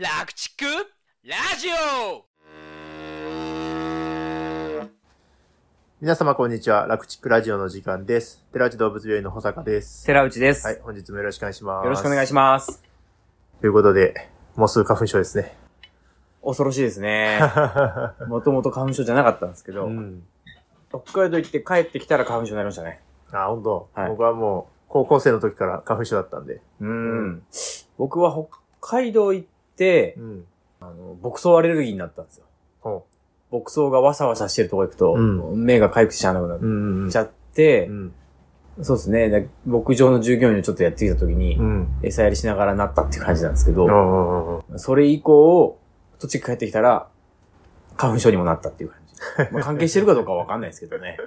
楽畜ラジオ皆様こんにちは。楽チックラジオの時間です。寺内動物病院の保坂です。寺内です。はい、本日もよろしくお願いします。よろしくお願いしします。ということで、もうすぐ花粉症ですね。恐ろしいですね。もともと花粉症じゃなかったんですけど、うん。北海道行って帰ってきたら花粉症になりましたね。あ、本当、はい僕はもう、高校生の時から花粉症だったんで。うん。僕は北海道行ってう、ん。あの牧草アレルギーになったんですよ。ほ牧草がわさわさしてるとこ行くと、うん目がかゆくてしゃあなくなっ。ちゃって、うん。そうですね。で牧場の従業員をちょっとやってきた時に、うん。餌やりしながらなったっていう感じなんですけど、それ以降、栃木帰ってきたら、花粉症にもなったっていう感じ。まあ、関係してるかどうかはわかんないですけどね。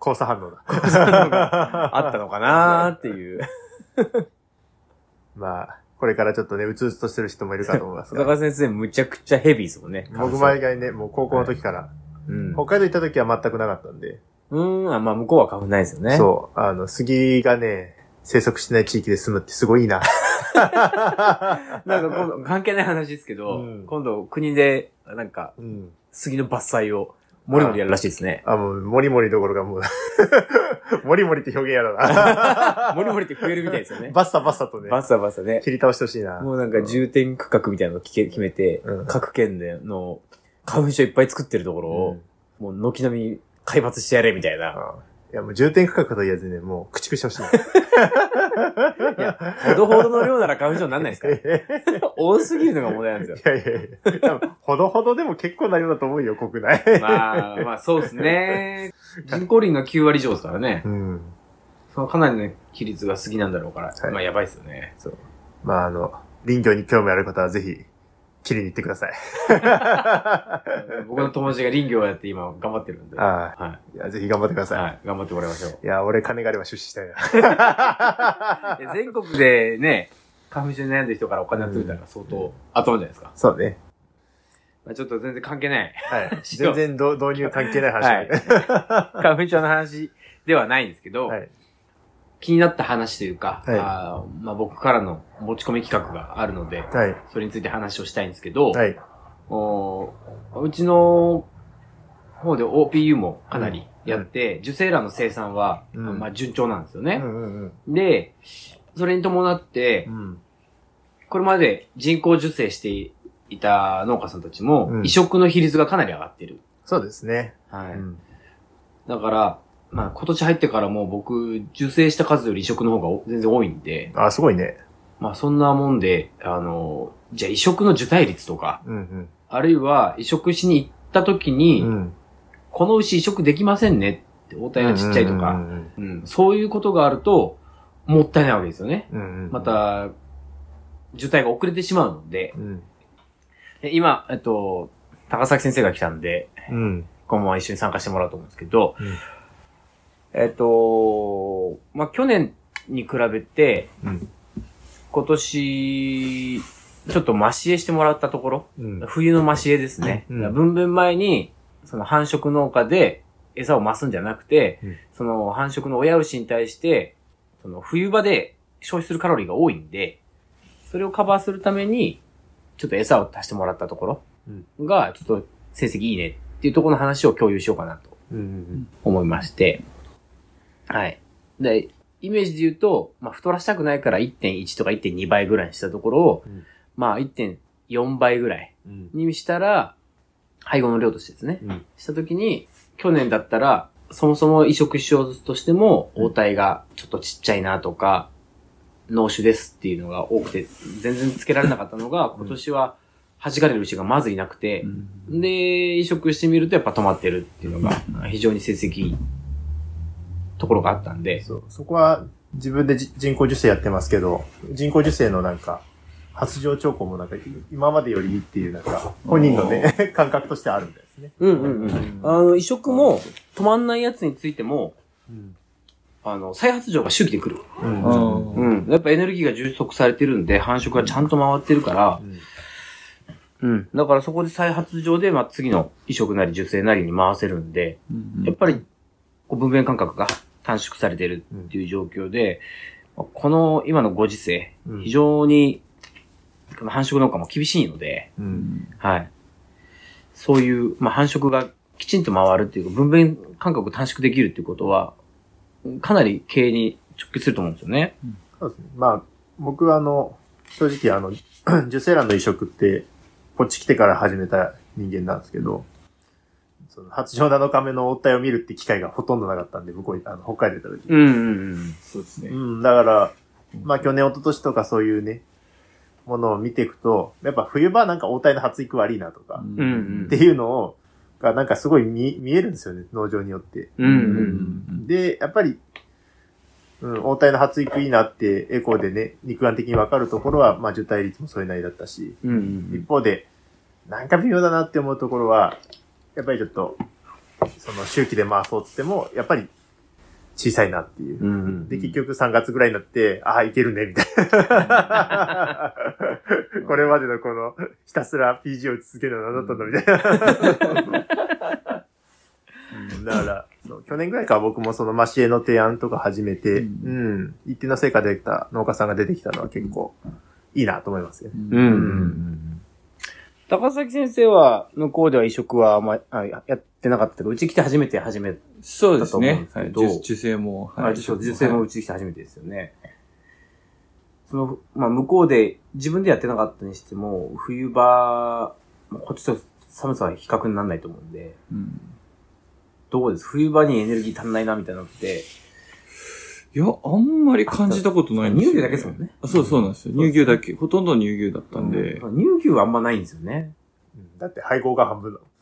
交差反応だ。交差反応があったのかなーっていう。まあ、これからちょっとね、うつうつとしてる人もいるかと思います深が。川先生むちゃくちゃヘビーですもんね。僕毎回ね、もう高校の時から、うん。北海道行った時は全くなかったんで、うーん、あ、まあ向こうは花粉ないですよね。そう、あの、杉がね、生息してない地域で住むってすごいいいな。なんか今度、関係ない話ですけど、うん今度国で、なんか、うん。杉の伐採を、もりもりやるらしいですね。あ、もう、もりもりどころかもう、もりもりって表現やだな。もりもりって増えるみたいですよね。バッサバッサとね、バッサバサね。切り倒してほしいな。もうなんか重点区画みたいなのを決めて、うん各県での花粉症いっぱい作ってるところを、もう軒並み海抜してやれみたいな。あいや、もう重点区画と言わずね、もう駆逐してほしいな。いや、ほどほどの量なら花粉症になんないですから。多すぎるのが問題なんですよ。いやいやいや、多分ほどほどでも結構な量だと思うよ、国内。まあ、まあそうですね。人口林が9割以上ですからねう。ん。そのかなりの比率が杉なんだろうから、はいまあやばいですよね。そう。まあ、あの、林業に興味ある方はぜひ、切りに行ってください。僕の友達が林業をやって今頑張ってるんで。ははい。いや、ぜひ頑張ってくだい。さい。はい。頑張ってもらいましょう。いや、俺金があれば出資したいな。いや全国でね、花粉症に悩んでる人からお金集めたら相当集まるじゃないですか。そうね。まあちょっと全然関係ない。はい。全然ど導入関係ない話はい。花粉症の話ではないんですけど、はい。気になった話というか、はいあーまあ僕からの持ち込み企画があるので、はい。それについて話をしたいんですけど、はい。おうちの方で OPU もかなりやって、受精卵の生産は、うんまあ順調なんですよね。うんうんうん。で、それに伴ってう、ん。これまで人工授精していた農家さんたちも、うん移植の比率がかなり上がってる。そうですね。はい。うん。だから、まあ今年入ってからもう僕、受精した数より移植の方がお全然多いんで、あ、すごいね。まあそんなもんで、あの、じゃあ移植の受胎率とか、うんあるいは移植しに行った時うに、ん。うん。この牛移植できませんねって、応体がちっちゃいとか、うんうんそういうことがあると、もったいないわけですよね。うんうん。ま、た、受胎が遅れてしまうので、うん。で今、えっと、高崎先生が来たんで、うん。今後は一緒に参加してもらうと思うんですけど、うんえっと、まあ、去年に比べて、うん。今年、ちょっと増し餌してもらったところ、うん。冬の増し餌ですね。うん分娩前に、その繁殖農家で餌を増すんじゃなくて、うんその繁殖の親牛に対して、その冬場で消費するカロリーが多いんで、それをカバーするために、ちょっと餌を足してもらったところが、ちょっと成績いいねっていうところの話を共有しようかなとうんうん思いまして、はい。で、イメージで言うと、まあ、太らしたくないから1.1とか1.2倍ぐらいにしたところを、うんまあ、1.4倍ぐらいうん。にしたら、配合の量としてですね。うん。したときに、去年だったら、そもそも移植しようとしても、うん応体がちょっとちっちゃいなとか、脳種ですっていうのが多くて、全然つけられなかったのが、今年は弾かれる牛がまずいなくて、で、移植してみるとやっぱ止まってるっていうのが、非常に成績ところがあったんで、そう。そこは自分でじ人工授精やってますけど、人工授精のなんか、発情兆候もなんか今までよりいいっていうなんか、本人のね、感覚としてあるんですね。うんうんうん。あの、移植も止まんないやつについても、うん。あの、再発情が周期で来る。うん。うんうん。やっぱエネルギーが充足されてるんで、繁殖がちゃんと回ってるから、うん。だからそこで再発情で、まあ、次の移植なり受精なりに回せるんで、やっぱり、こう分娩間隔が短縮されてるっていう状況で、まあこの今のご時世、うん非常に繁殖農家も厳しいので、う。うんんはい。そういう、まあ、繁殖がきちんと回るっていうか、分娩間隔短縮できるっていうことは、かなり経営に直結すると思うんですよね。そうですね。まあ、僕はあの、正直あの、受精卵の移植って、こっち来てから始めた人間なんですけど、その発情7日目の応体を見るって機会がほとんどなかったんで、向こうに、あの、北海道行った時。うんうんうん。そうですね。うん、だから、まあ去年、一昨年とかそういうね、ものを見ていくと、やっぱ冬場なんか応体の発育悪いなとか、うんうんっていうのを、がなんかすごい見見えるんですよね、農場によって。うんうんで、やっぱり、うん、応体の発育いいなって、エコーでね、肉眼的にわかるところは、まあ、受胎率もそれなりだったし、うん。うん一方で、なんか微妙だなって思うところは、やっぱりちょっと、その周期で回そうっつっても、やっぱり小さいなっていう。うん。うんで、結局3月ぐらいになって、ああ、いけるね、みたいな。これまでのこの、ひたすら PG を続けるのは何だったのみたいな。うんだからそう、去年ぐらいから僕もそのマシエの提案とか始めて、ううんん、一定の成果できた農家さんが出てきたのは結構いいなと思いますよ。うんうんうん。高崎先生は、向こうでは移植はあんまあややってなかったけど、うち来て初めて始めそうですね。はい。受受精も。あ、受受精もうちに来て初めてですよね。その、まあ、向こうで自分でやってなかったにしても、冬場、まあこっちと寒さは比較にならないと思うんで、うんどうです？冬場にエネルギー足んないなみたいなのって、いや、あんまり感じたことないんですよ、乳牛だけですもんね。あそうそうなんですよ。乳牛だけ。ほとんど乳牛だったんで。うん乳牛はあんまないんですよね。うんだって配合が半分だもん。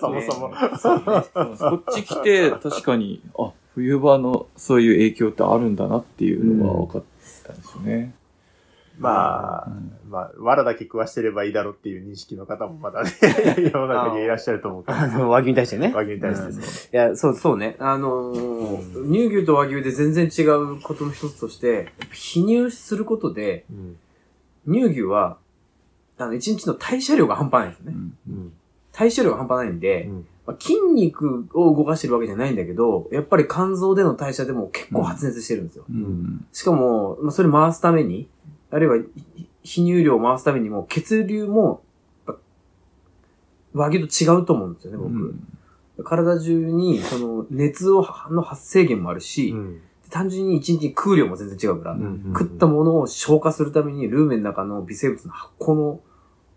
そもそも。こっち来て、確かに、あ、冬場のそういう影響ってあるんだなっていうのが分かったんですよね。まあう、んまあ、藁だけ食わしてればいいだろうっていう認識の方もまだね、世の中にいらっしゃると思う和牛に対してね。和牛に対していや、そう、そうね。あのー乳牛と和牛で全然違うことの一つとして、避乳することで、うん乳牛は、あの、一日の代謝量が半端ないんですよね。うん代謝量が半端ないんで、うんまあ、筋肉を動かしてるわけじゃないんだけど、やっぱり肝臓での代謝でも結構発熱してるんですよ。うん。しかも、まあ、それ回すために、あるいは、ひ避乳量を回すためにも、血流も、和牛と違うと思うんですよね、僕。うん。体中に、その、熱を、の発生源もあるし、うん。単純に一日に食う量も全然違うから、うん食ったものを消化するために、ルーメンの中の微生物の発酵の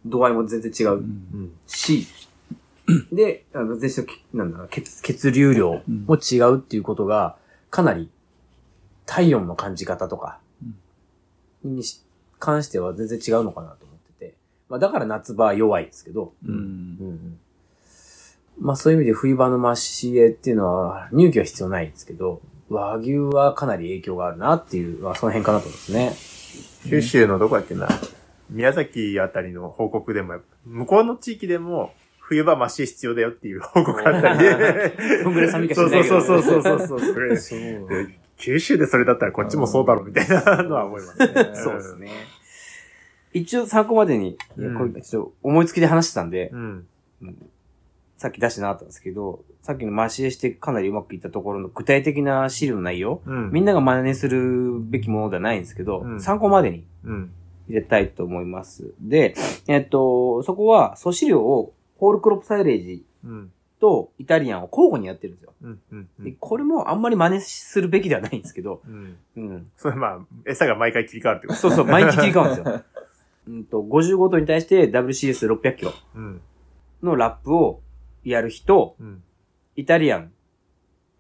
度合いも全然違ううんし、で、あの、全身なんだろう、血、血流量も違うっていうことが、かなり、体温の感じ方とか、にし関しては全然違うのかなと思ってて。まあ、だから夏場は弱いですけど、うん。うんうんまあそういう意味で冬場のマシエっていうのは、乳牛は必要ないんですけど、和牛はかなり影響があるなっていう、まあその辺かなと思いますね。九州のどこやっけな、宮崎あたりの報告でも、向こうの地域でも、冬場マシ必要だよっていう報告あったりで。どんぐらい寒いそうらないけどそうそうそうそうそう。九州でそれだったらこっちもそうだろうみたいなのは思いますね。そうですね。一応参考までに、うんちょっと思いつきで話してたんで、うん。さっき出してなかったんですけど、さっきのマシエしてかなりうまくいったところの具体的な資料の内容、うん。みんなが真似するべきものではないんですけど、うん参考までにうん。入れたいと思います。で、えっと、そこは素飼料をホールクロップサイレージうん。とイタリアンを交互にやってるんですよ。うん。うん。でこれもあんまり真似するべきではないんですけど、うん。うん。それまあ、餌が毎回切り替わるってことそうそう、毎日切り替わるんですよ。うんと、55度に対して WCS600 キロうん。のラップをやる日と、うん。イタリアン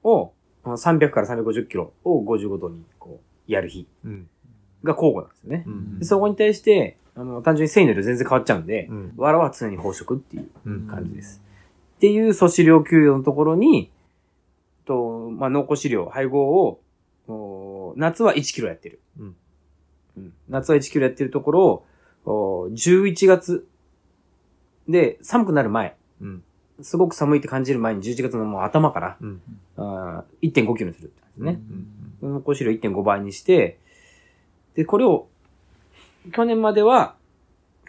をうん300から350キロを55度にこう、やる日うん。が交互なんですよね。うんでそこに対して、あの、単純に繊維の量全然変わっちゃうんで、うん。藁は常に飽食っていううん感じです。っていう素飼料給与のところに、と、まあ、濃厚飼料、配合を、お夏は1キロやってる。うんうん夏は1キロやってるところを、お11月で寒くなる前、うん。すごく寒いって感じる前に11月のもう頭から、うん。あー1.5キロにするってですね。うん。濃厚飼料1.5倍にして、で、これを、去年までは、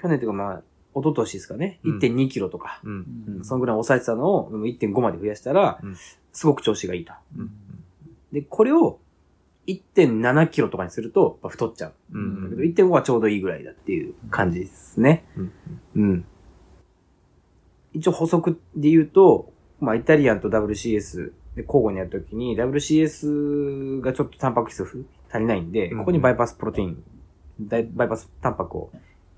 去年というかまあ、一昨年ですかね、うん1.2キロとか、うん。うんそのぐらい抑えてたのを1.5まで増やしたら、うんすごく調子がいいと。うん。で、これを、1.7キロとかにすると、やっぱ太っちゃう。うんだけど1.5はちょうどいいぐらいだっていう感じですね。うんうん。一応補足で言うと、まあ、イタリアンと WCS で交互にやるときに、WCS がちょっとタンパク質足りないんで、うんここにバイパスプロテイン、バイバイパスタンパクを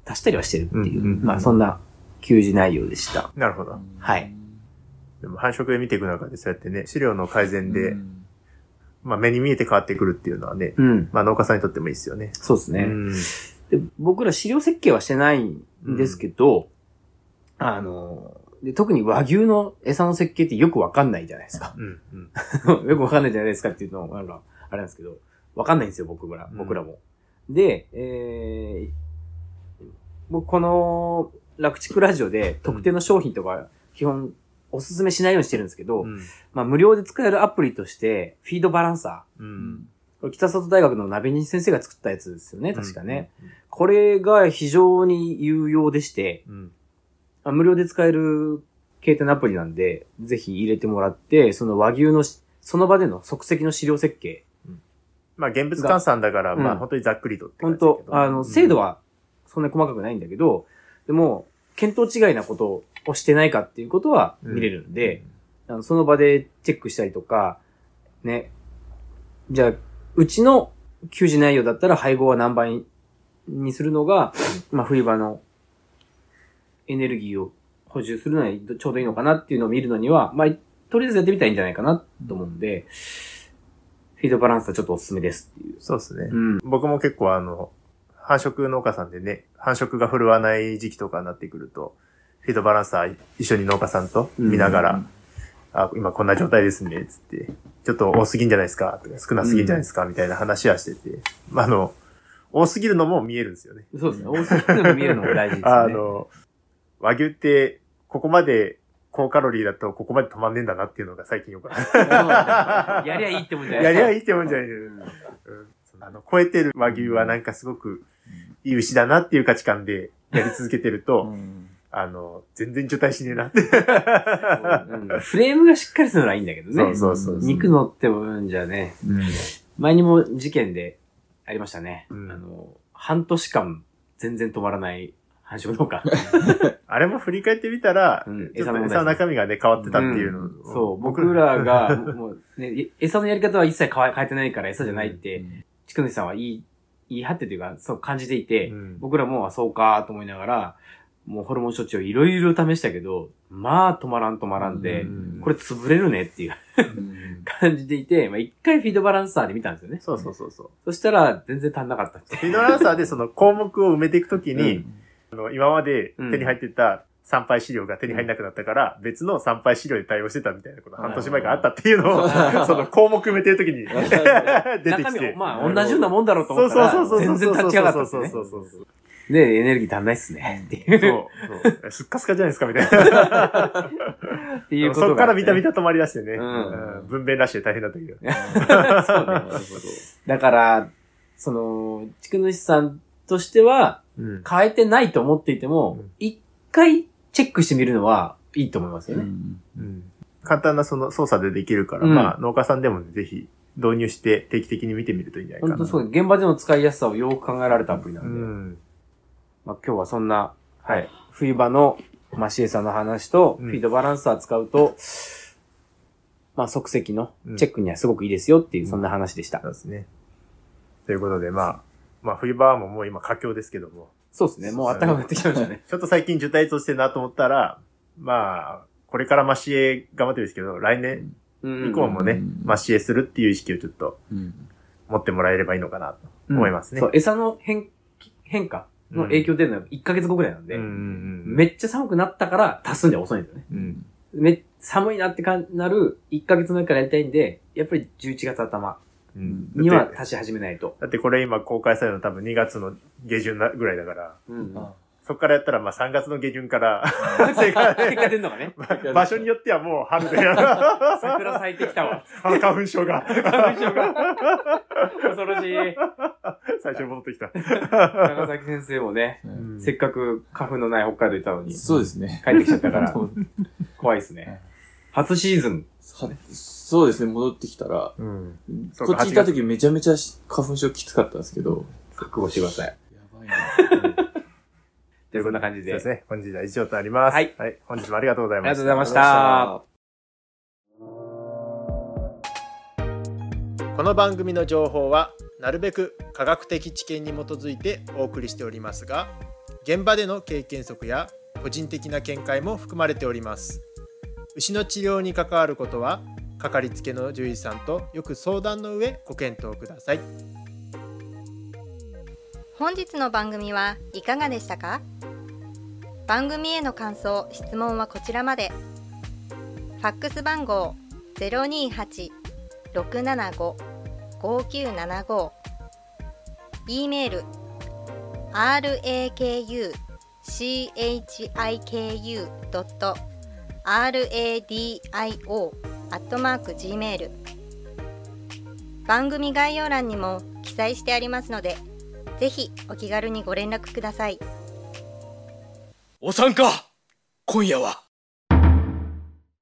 足したりはしてるっていう、うんうんうんまあ、そんな給仕内容でした。なるほど。はい。でも繁殖で見ていく中でそうやってね、飼料の改善で、うんまあ目に見えて変わってくるっていうのはね、うん。まあ農家さんにとってもいいですよね。そうですね。うんで僕ら飼料設計はしてないんですけど、あの、で特に和牛の餌の設計ってよくわかんないじゃないですか。うん。うん。よくわかんないじゃないですかっていうのも、なんか、あれなんですけど、わかんないんですよ、僕ら、うん僕らも。で、えー、僕この、楽畜ラジオで特定の商品とか、基本、おすすめしないようにしてるんですけど、うん。まあ、無料で使えるアプリとして、フィードバランサう。うん北里大学の鍋西先生が作ったやつですよね、確かね。これが非常に有用でして、うん。あ無料で使える携帯のアプリなんで、ぜひ入れてもらって、その和牛のし、その場での即席の飼料設計。まあ現物換算だから、うんまあ本当にざっくりとって感本じだけど。当あの、精度はそんなに細かくないんだけど、でも、見当違いなことをしてないかっていうことは見れるんで、あのその場でチェックしたりとか、ね。じゃあ、うちの給仕内容だったら配合は何倍にするのが、まあ冬場のエネルギーを補充するのにちょうどいいのかなっていうのを見るのには、まあ、とりあえずやってみたらいいんじゃないかなと思うんで、フィードバランスはちょっとおすすめですっていう。そうですね。うん。僕も結構あの、繁殖農家さんでね、繁殖が振るわない時期とかになってくると、フィードバランサー一緒に農家さんと見ながら、あ、今こんな状態ですね、つって、ちょっと多すぎんじゃないですか、とか少なすぎんじゃないですか、みたいな話はしてて、まあ、あの、多すぎるのも見えるんですよね。そうですね。多すぎるのも見えるのも大事ですね。あの、和牛って、ここまで高カロリーだとここまで止まんねえんだなっていうのが最近よくわかる。やりゃいいってもんじゃない やりゃいいってもんじゃない、うんあの、超えてる和牛はなんかすごくいい牛だなっていう価値観でやり続けてると、うんあの、全然受胎しねえなって。うんフレームがしっかりするのはいいんだけどね。そうそうそう。肉乗ってもうんじゃね。うん前にも事件でありましたね。うんあの、半年間全然止まらない繁殖農家。あれも振り返ってみたら、うん餌の中身がね、変わってたっていうのを、んそう、僕らが、もうね、え餌のやり方は一切変えてないから餌じゃないって、ちくぬしさんは言い、言い張ってというか、そう感じていて、うん僕らも、あそうかと思いながら、もうホルモン処置をいろいろ試したけど、まあ止まらん止まらんで、うんこれ潰れるねっていううん感じでいて、まあ一回フィードバランサーで見たんですよね。そうそうそうそう。そしたら全然足んなかった。フィードランサーでその項目を埋めていくときに、うんあの今まで手に入ってた参拝資料が手に入んなくなったから、別の参拝資料で対応してたみたいなこと半年前からあったっていうのを、その項目埋めてるときに 出てきて。もまあ同じようなもんだろうと思ったら、そうそうそう。全然立ち上がったってね。そうそうそうそう。で、エネルギー足んないっすね。っていう。そうそう。すっかすかじゃないですか、みたいな。っていうことがそっからビタビタ止まり出してね。んうん分娩ラッシュで大変だったけど。そうね。だから、その、ちくぬしさんとしては、うん。変えてないと思っていてもうん、一回チェックしてみるのはいいと思いますよね。うん。簡単なその操作でできるから、うん。まあ農家さんでもねぜひ導入して定期的に見てみるといいんじゃないかな。本当そう、現場での使いやすさをよく考えられたアプリなで、うん。ん。まあ、今日はそんな、はい、冬場のマシエさんの話と、うん。フィードバランサー使うと、まあ即席のチェックにはすごくいいですよっていう、そんな話でした。そうですね。ということで、まあ、まあ冬場はもうもう今佳境ですけども、そうですね。もう暖かくなってきましたね。ちょっと最近受胎としてるなと思ったら、まあ、これからマシエ頑張ってるんですけど、来年うん以降もね、うんマシエするっていう意識をちょっとうん持ってもらえればいいのかなとうん思いますね。そう、餌の変、変化の影響出るのは1ヶ月後ぐらいなんで、うんうんうん。めっちゃ寒くなったから足すんで遅いんですよね。うん。め、寒いなってかなる1ヶ月前からやりたいんで、やっぱり11月頭うん。には足し始めないと。だってこれ今公開されるの多分2月の下旬なぐらいだから、うん。あそっからやったらまあ3月の下旬から、正解結果出んのがね。場所によってはもう春で、桜咲いてきたわ。あの花粉症が。花粉症が。恐ろしい。最初に戻ってきた。長崎先生もね、うんせっかく花粉のない北海道行ったのに、そうですね。帰ってきちゃったから は怖いですね。初シーズン。そそうですね、戻ってきたら、うん。こっちいた時めちゃめちゃ花粉症きつかったんですけど、覚悟してください。やばいな。で、こんな感じで。そうですね。本日は以上となります。はい。はい。本日もありがとうございありました。がとうございました。この番組の情報はなるべく科学的知見に基づいてお送りしておりますが現場での経験則や個人的な見解も含まれております牛の治療に関わることはかかりつけの獣医さんとよく相談の上ご検討ください。本日の番組はいかがでしたか？番組への感想・質問はこちらまで。ファックス番号028-675-5975 e メールアットマーク Gmail 番組概要欄にも記載してありますのでぜひお気軽にご連絡ください。お参加今夜は